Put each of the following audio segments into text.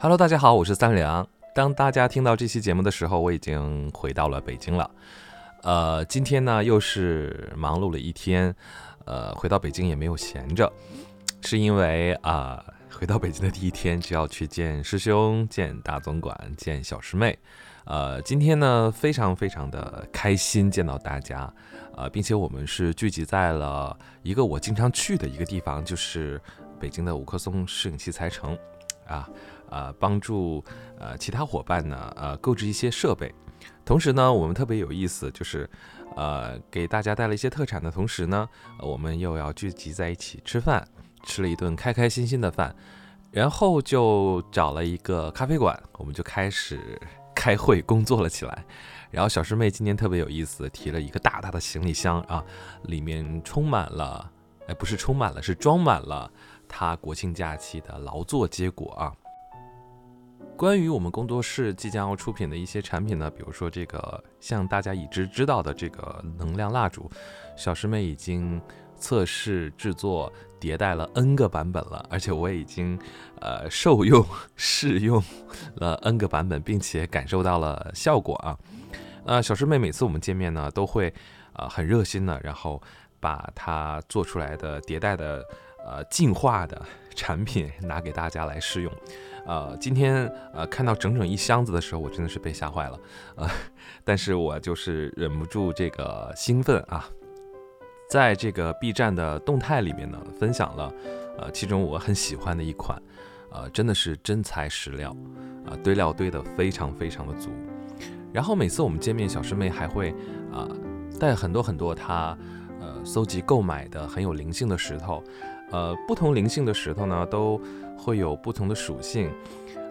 Hello，大家好，我是三良。当大家听到这期节目的时候，我已经回到了北京了。呃，今天呢又是忙碌了一天，呃，回到北京也没有闲着，是因为啊，回到北京的第一天就要去见师兄、见大总管、见小师妹。呃，今天呢非常非常的开心见到大家，呃，并且我们是聚集在了一个我经常去的一个地方，就是北京的五棵松摄影器材城，啊。呃，帮助呃其他伙伴呢，呃购置一些设备，同时呢，我们特别有意思，就是呃给大家带了一些特产的同时呢，我们又要聚集在一起吃饭，吃了一顿开开心心的饭，然后就找了一个咖啡馆，我们就开始开会工作了起来。然后小师妹今天特别有意思，提了一个大大的行李箱啊，里面充满了，哎，不是充满了，是装满了她国庆假期的劳作结果啊。关于我们工作室即将要出品的一些产品呢，比如说这个像大家已知知道的这个能量蜡烛，小师妹已经测试制作迭代了 N 个版本了，而且我已经呃受用试用了 N 个版本，并且感受到了效果啊。那，小师妹每次我们见面呢，都会呃很热心的，然后把它做出来的迭代的呃进化的产品拿给大家来试用。呃，今天呃看到整整一箱子的时候，我真的是被吓坏了，呃，但是我就是忍不住这个兴奋啊，在这个 B 站的动态里面呢，分享了呃其中我很喜欢的一款，呃真的是真材实料，啊堆料堆得非常非常的足，然后每次我们见面，小师妹还会啊带很多很多她呃搜集购买的很有灵性的石头。呃，不同灵性的石头呢，都会有不同的属性，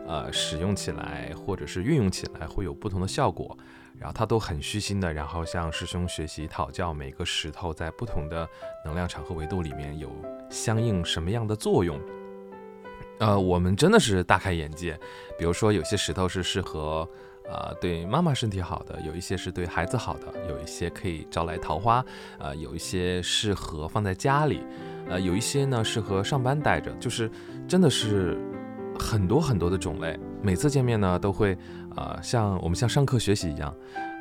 呃，使用起来或者是运用起来会有不同的效果。然后他都很虚心的，然后向师兄学习讨教每个石头在不同的能量场和维度里面有相应什么样的作用。呃，我们真的是大开眼界。比如说，有些石头是适合呃对妈妈身体好的，有一些是对孩子好的，有一些可以招来桃花，呃，有一些适合放在家里。呃，有一些呢适合上班带着，就是真的是很多很多的种类。每次见面呢，都会呃像我们像上课学习一样。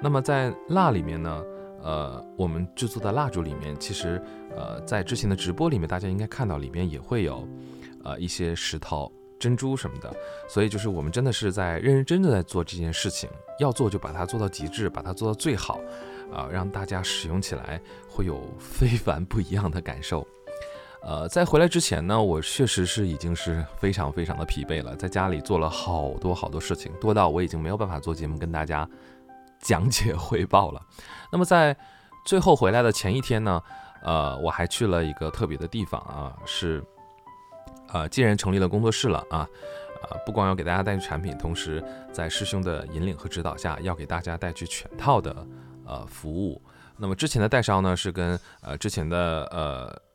那么在蜡里面呢，呃，我们制作的蜡烛里面，其实呃在之前的直播里面，大家应该看到里面也会有呃一些石头、珍珠什么的。所以就是我们真的是在认认真真在做这件事情，要做就把它做到极致，把它做到最好，啊，让大家使用起来会有 非凡不一样的感受。呃，在回来之前呢，我确实是已经是非常非常的疲惫了，在家里做了好多好多事情，多到我已经没有办法做节目跟大家讲解 汇报了。那么在最后回来的前一天呢，呃，我还去了一个特别的地方啊，是呃，既然成立了工作室了啊，呃，不光要给大家带去产品，同时在师兄的引领和指导下，要给大家带去全套的呃服务。那么之前的代烧呢，是跟呃之前的呃。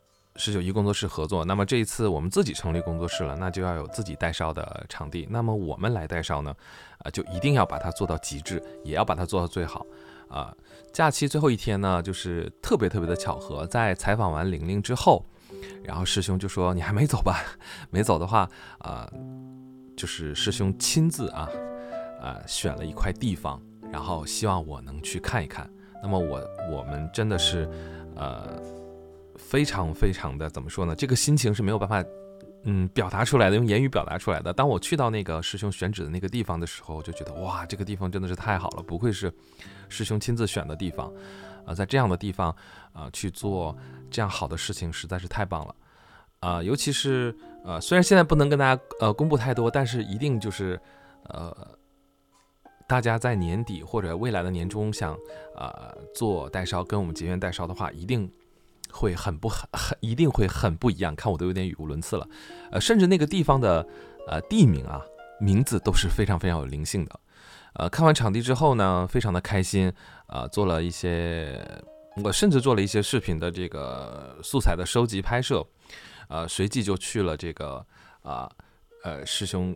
十九一工作室合作，那么这一次我们自己成立工作室了，那就要有自己代烧的场地。那么我们来代烧呢，啊，就一定要把它做到极致，也要把它做到最好。啊，假期最后一天呢，就是特别特别的巧合，在采访完玲玲之后，然后师兄就说：“你还没走吧？没走的话，啊，就是师兄亲自啊，啊，选了一块地方，然后希望我能去看一看。那么我我们真的是，呃。”非常非常的怎么说呢？这个心情是没有办法，嗯，表达出来的，用言语表达出来的。当我去到那个师兄选址的那个地方的时候，就觉得哇，这个地方真的是太好了，不愧是师兄亲自选的地方，啊，在这样的地方啊去做这样好的事情，实在是太棒了，啊，尤其是呃，虽然现在不能跟大家呃公布太多，但是一定就是呃，大家在年底或者未来的年终想呃做代烧，跟我们结缘代烧的话，一定。会很不很很一定会很不一样，看我都有点语无伦次了，呃，甚至那个地方的呃地名啊名字都是非常非常有灵性的，呃，看完场地之后呢，非常的开心，呃，做了一些，我甚至做了一些视频的这个素材的收集拍摄，呃，随即就去了这个啊呃师兄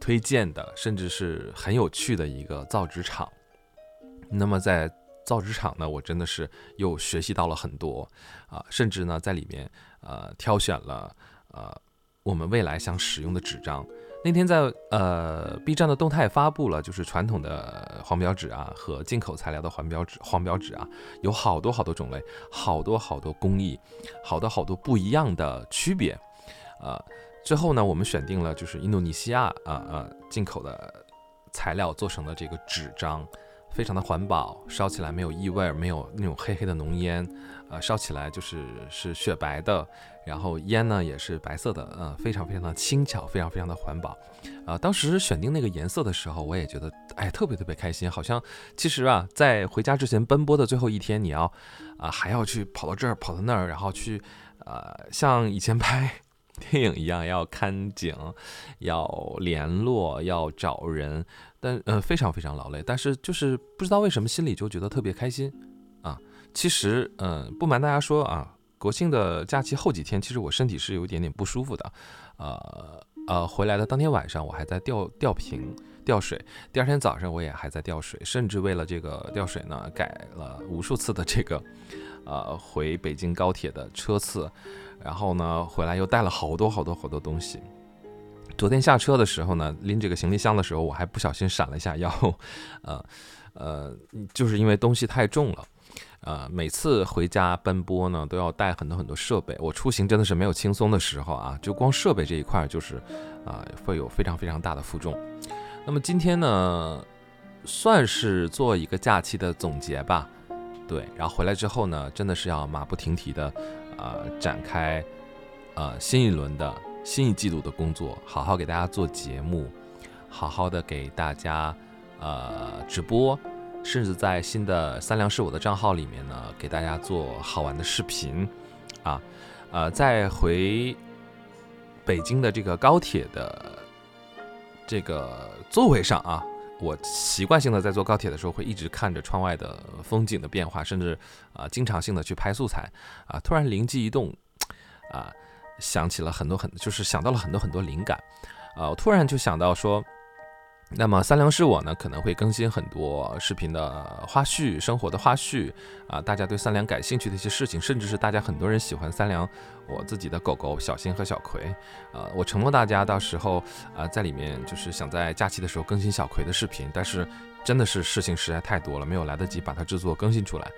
推荐的，甚至是很有趣的一个造纸厂，那么在。造纸厂呢，我真的是又学习到了很多啊，甚至呢在里面呃挑选了呃我们未来想使用的纸张，那天在呃 B 站的动态发布了，就是传统的黄标纸啊和进口材料的黄标纸，黄标纸啊有好多好多种类，好多好多工艺，好多好多不一样的区别，呃，最后呢，我们选定了就是印度尼西亚啊啊进口的材料做成的这个纸张。非常的环保，烧起来没有异味，没有那种黑黑的浓烟，呃，烧起来就是是雪白的，然后烟呢也是白色的，呃，非常非常的轻巧，非常非常的环保，啊，当时选定那个颜色的时候，我也觉得，哎，特别特别开心，好像其实啊，在回家之前奔波的最后一天，你要啊还要去跑到这儿跑到那儿，然后去，呃，像以前拍。电影一样要看景，要联络，要找人，但呃非常非常劳累，但是就是不知道为什么心里就觉得特别开心啊。其实嗯不瞒大家说啊，国庆的假期后几天，其实我身体是有一点点不舒服的，呃呃回来的当天晚上我还在吊吊瓶吊水，第二天早上我也还在吊水，甚至为了这个吊水呢改了无数次的这个呃回北京高铁的车次。然后呢，回来又带了好多好多好多东西。昨天下车的时候呢，拎这个行李箱的时候，我还不小心闪了一下腰，呃呃，就是因为东西太重了。呃，每次回家奔波呢，都要带很多很多设备。我出行真的是没有轻松的时候啊，就光设备这一块就是啊，会有非常非常大的负重。那么今天呢，算是做一个假期的总结吧。对，然后回来之后呢，真的是要马不停蹄的。呃，展开呃新一轮的新一季度的工作，好好给大家做节目，好好的给大家呃直播，甚至在新的三粮是我的账号里面呢，给大家做好玩的视频啊，呃，在回北京的这个高铁的这个座位上啊。我习惯性的在坐高铁的时候，会一直看着窗外的风景的变化，甚至啊，经常性的去拍素材啊。突然灵机一动，啊，想起了很多很，就是想到了很多很多灵感，啊，我突然就想到说。那么三良是我呢，可能会更新很多视频的花絮、生活的花絮啊，大家对三良感兴趣的一些事情，甚至是大家很多人喜欢三良我自己的狗狗小新和小葵，呃，我承诺大家到时候啊，在里面就是想在假期的时候更新小葵的视频，但是真的是事情实在太多了，没有来得及把它制作更新出来。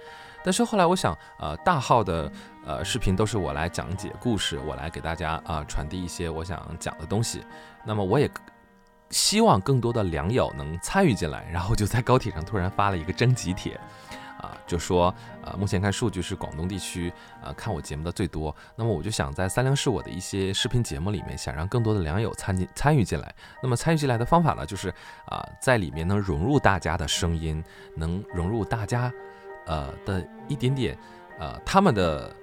但是后来我想，呃，大号的呃视频都是我来讲解故事，我来给大家啊传递一些我想讲的东西，那么我也。希望更多的良友能参与进来，然后就在高铁上突然发了一个征集帖，啊，就说，呃，目前看数据是广东地区，呃，看我节目的最多。那么我就想在三良是我的一些视频节目里面，想让更多的良友参进参与进来。那么参与进来的方法呢，就是啊，在里面能融入大家的声音，能融入大家，呃的一点点，呃，他们的。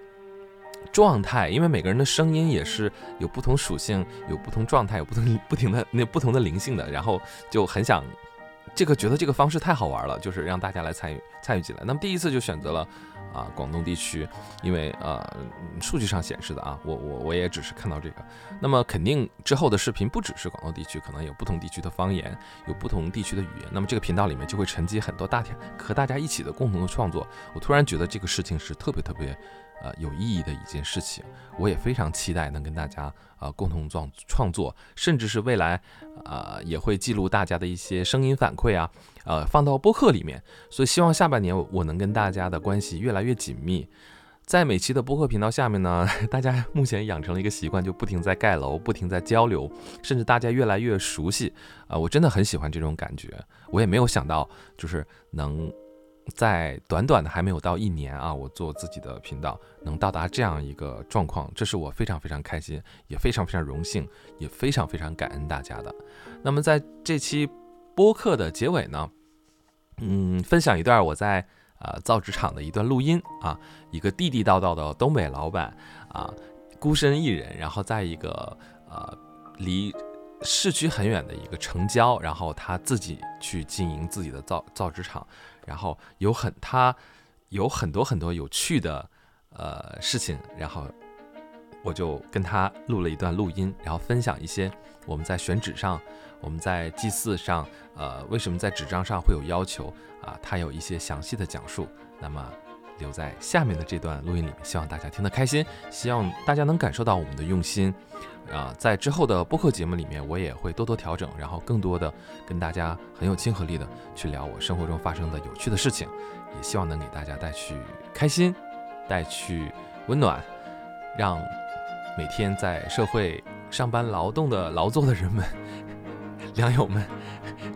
状态，因为每个人的声音也是有不同属性，有不同状态，有不同不停的那不同的灵性的，然后就很想这个觉得这个方式太好玩了，就是让大家来参与参与进来。那么第一次就选择了啊广东地区，因为呃数据上显示的啊，我我我也只是看到这个。那么肯定之后的视频不只是广东地区，可能有不同地区的方言，有不同地区的语言。那么这个频道里面就会沉积很多大天和大家一起的共同的创作。我突然觉得这个事情是特别特别。呃，有意义的一件事情，我也非常期待能跟大家呃共同创创作，甚至是未来呃也会记录大家的一些声音反馈啊，呃放到播客里面。所以希望下半年我能跟大家的关系越来越紧密。在每期的播客频道下面呢，大家目前养成了一个习惯，就不停在盖楼，不停在交流，甚至大家越来越熟悉。啊，我真的很喜欢这种感觉。我也没有想到，就是能。在短短的还没有到一年啊，我做自己的频道能到达这样一个状况，这是我非常非常开心，也非常非常荣幸，也非常非常感恩大家的。那么在这期播客的结尾呢，嗯，分享一段我在呃造纸厂的一段录音啊，一个地地道道的东北老板啊，孤身一人，然后在一个呃离市区很远的一个城郊，然后他自己去经营自己的造造纸厂。然后有很他有很多很多有趣的呃事情，然后我就跟他录了一段录音，然后分享一些我们在选址上，我们在祭祀上，呃，为什么在纸张上会有要求啊？他有一些详细的讲述。那么留在下面的这段录音里面，希望大家听得开心，希望大家能感受到我们的用心。啊，在之后的播客节目里面，我也会多多调整，然后更多的跟大家很有亲和力的去聊我生活中发生的有趣的事情，也希望能给大家带去开心，带去温暖，让每天在社会上班劳动的劳作的人们、良友们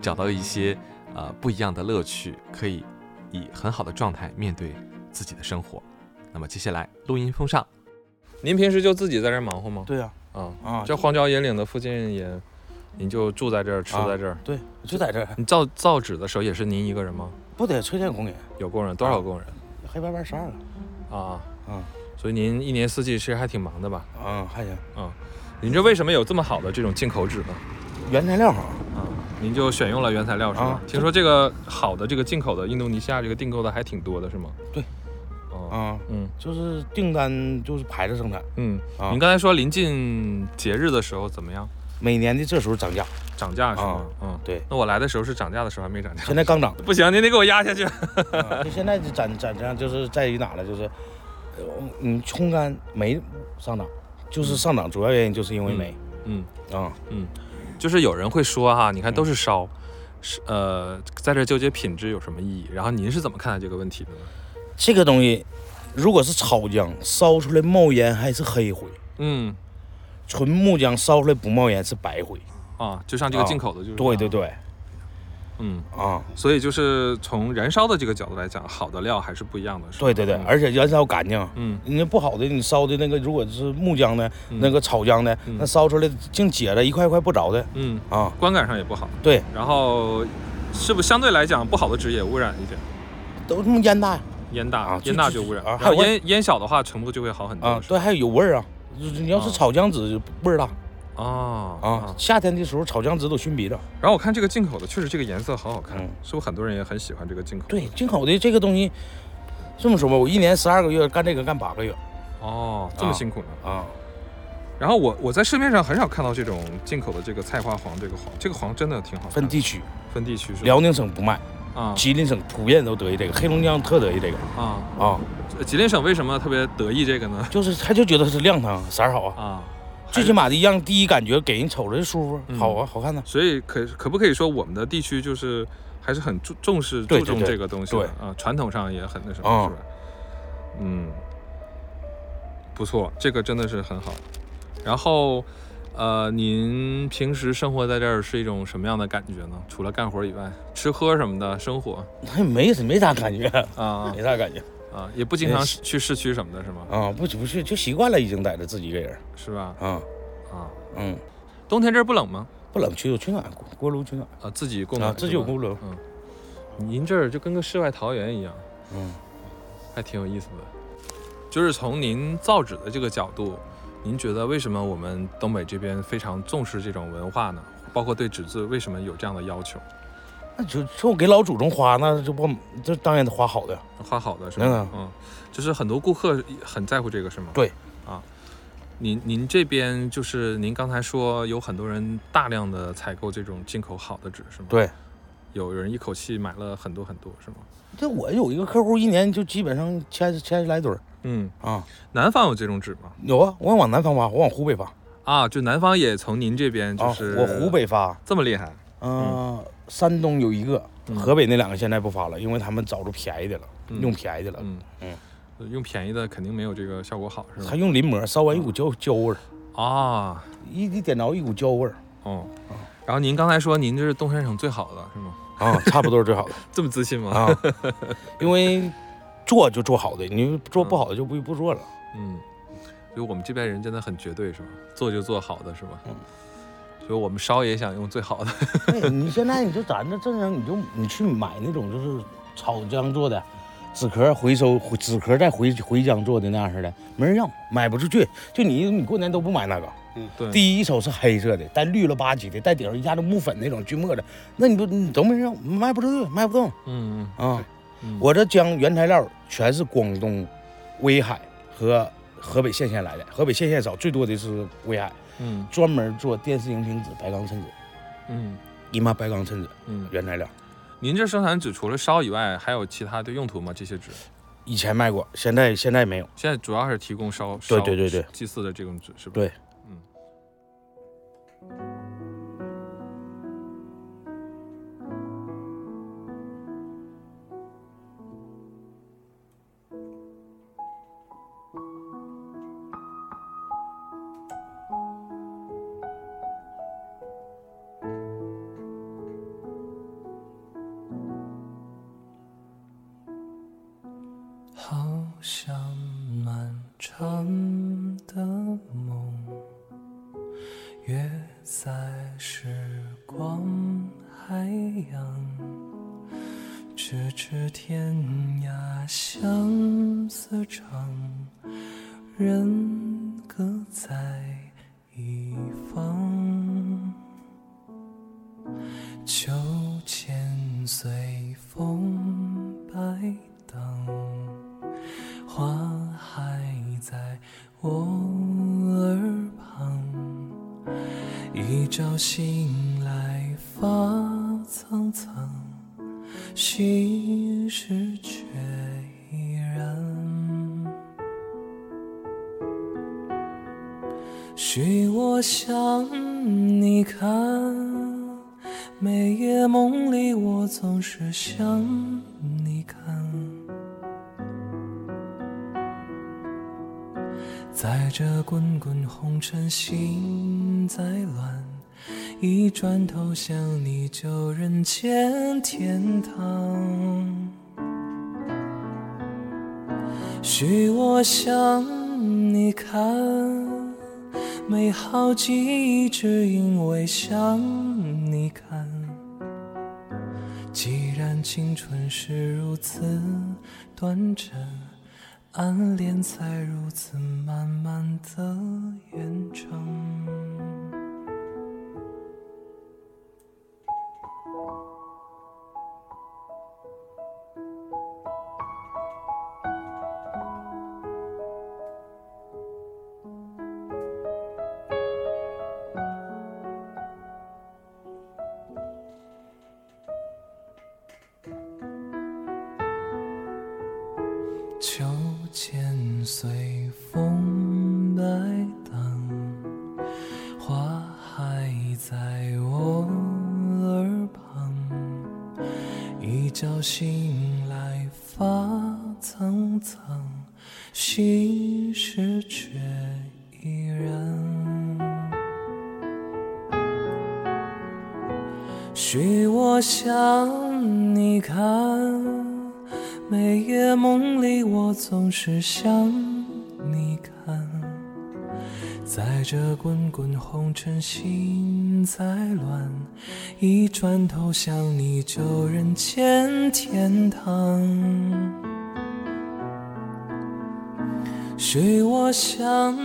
找到一些呃不一样的乐趣，可以以很好的状态面对自己的生活。那么接下来录音奉上，您平时就自己在这儿忙活吗？对呀、啊啊这荒郊野岭的附近也，您就住在这儿，吃啊在这儿。对，就在这儿，你造造纸的时候也是您一个人吗？不得车间工人，有工人多少工人黑白班十二个，啊？啊所以您一年四季其实还挺忙的吧？嗯，还行，嗯您这为什么有这么好的这种进口纸呢？原材料好，啊，您就选用了原材料是吗？啊听说这个好的这个进口的印度尼西亚这个订购的还挺多的是吗？对。哦，啊，嗯就是订单就是排着生产，嗯，啊您刚才说临近节日的时候怎么样？每年的这时候涨价，涨价是吗啊？嗯，对，那我来的时候是涨价的时候，还没涨价。现在刚涨，不行，您得给我压下去。现在就涨涨价就是在于哪了，就是，呃你冲干煤上涨，就是上涨主要原因就是因为煤，嗯。啊嗯，就是有人会说哈，你看都是烧，是呃，在这纠结品质有什么意义？然后您是怎么看待这个问题的呢？这个东西如果是草浆烧出来冒烟还是黑灰，嗯。纯木浆烧出来不冒烟是白灰，啊，就像这个进口的，就是。对对，对，嗯，啊。所以就是从燃烧的这个角度来讲，好的料还是不一样的，是吧？对对对，嗯。而且燃烧干净。嗯。你那不好的，你烧的那个，如果是木浆的，嗯。那个草浆的，嗯。那烧出来净结了，一块一块不着的。嗯，啊。观感上也不好。对，然后是不是相对来讲不好的纸也污染一点？都他妈烟大呀烟大，啊烟大就就污染。啊还有烟烟小的话，程度就会好很多。啊，对，还有有味儿啊。你要是啊草浆纸，味儿大啊啊。夏天的时候，炒姜子都熏鼻子。然后我看这个进口的，确实这个颜色好好看，嗯是不是很多人也很喜欢这个进口？对，进口的这个东西，这么说吧，我一年十二个月干这个干八个月哦，这么啊辛苦呢。啊。然后我我在市面上很少看到这种进口的这个菜花黄，这个黄，这个黄真的挺好的。分地区，分地区是？辽宁省不卖，啊吉林省普遍都得意这个，黑龙江特得意这个啊，啊。吉林省为什么特别得意这个呢？就是他就觉得是亮堂，色儿好啊。啊，最起码的让第一感觉给人瞅着舒服，嗯好啊，好看呢。所以可可不可以说我们的地区就是还是很重重视注重这个东西的对啊，传统上也很那什么，啊是吧？嗯，不错，这个真的是很好。然后，呃，您平时生活在这儿是一种什么样的感觉呢？除了干活以外，吃喝什么的，生活？还 没没啥感觉，啊啊。没啥感觉。啊，也不经常去市区什么的，是吗？啊，不不去就习惯了，已经在这自己一个人是吧？啊，啊，嗯，冬天这儿不冷吗？不冷，取有取暖锅锅炉取暖啊，自己供暖啊，自己有锅炉，嗯。您这儿就跟个世外桃源一样，嗯，还挺有意思的。就是从您造纸的这个角度，您觉得为什么我们东北这边非常重视这种文化呢？包括对纸字为什么有这样的要求？那就就给老祖宗花，那就不这当然得花好的，花好的是吧？嗯嗯，就是很多顾客很在乎这个是吗？对。啊，您您这边就是您刚才说有很多人大量的采购这种进口好的纸是吗？。对。有人一口气买了很多很多是吗？这我有一个客户，一年就基本上千千十来吨儿嗯，啊，南方有这种纸吗？有啊，我往南方发，我往湖北发啊，就南方也从您这边就啊，是、我湖北发，这么厉害，嗯，山东有一个，嗯。河北那两个现在不发了，因为他们找着便宜的了，嗯。用便宜的了。嗯。嗯，用便宜的肯定没有这个效果好是他吧？用临摹，烧完一股焦焦味儿，啊，一一点着一股焦味儿。哦，然后您刚才说您这是东三省最好的是吗？啊，差不多是最好的。这么自信吗？啊，因为做就做好的，你做不好的就不不做了。嗯，就我们这边人真的很绝对是吧？做就做好的是吧？嗯所以我们烧也想用最好的。对你现在你就咱这镇上，你就你去买那种就是草浆做的，纸壳回收，纸壳再回回浆做的那样似的，没人要，买不出去。就你你过年都不买那个。嗯对，第一手是黑色的，带绿了吧唧的，带顶上一下子木粉那种锯末的，那你不你都没人要，卖不出去，卖不动嗯啊。嗯，我这浆原材料全是广东威海和河北献县来的，河北献县少，最多的是威海，嗯。专门做电视荧屏纸、白钢衬纸，嗯。姨妈白钢衬纸嗯，原材料，您这生产纸除了烧以外，还有其他的用途吗？这些纸？以前卖过，现在现在没有。现在主要还是提供烧对烧对对对。祭祀的这种纸，是吧？对，咫尺天涯相思长，人各在一方。许我向你看，每夜梦里我总是向你看。在这滚滚红尘，心在乱，一转头想你就人间天堂。许我向你看，美好记忆只因为想你看。既然青春是如此短暂，暗恋才如此慢慢的延长。秋千随风摆荡，花还在我耳旁。一觉醒来发苍苍，总是向你看，在这滚滚红尘，心在乱，一转头想你就人间天堂。许我向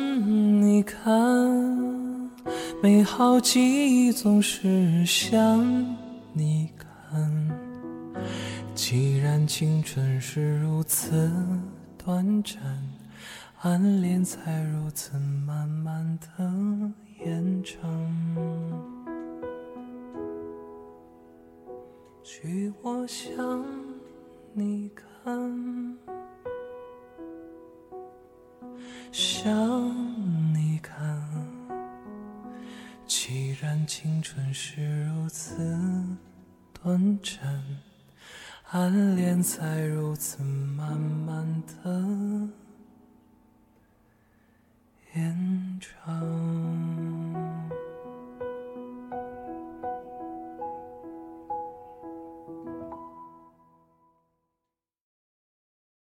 你看，美好记忆总是向你看。既然青春是如此短暂，暗恋才如此慢慢的延长。许我向你看，向你看。既然青春是如此短暂。暗恋才如此慢慢的延长。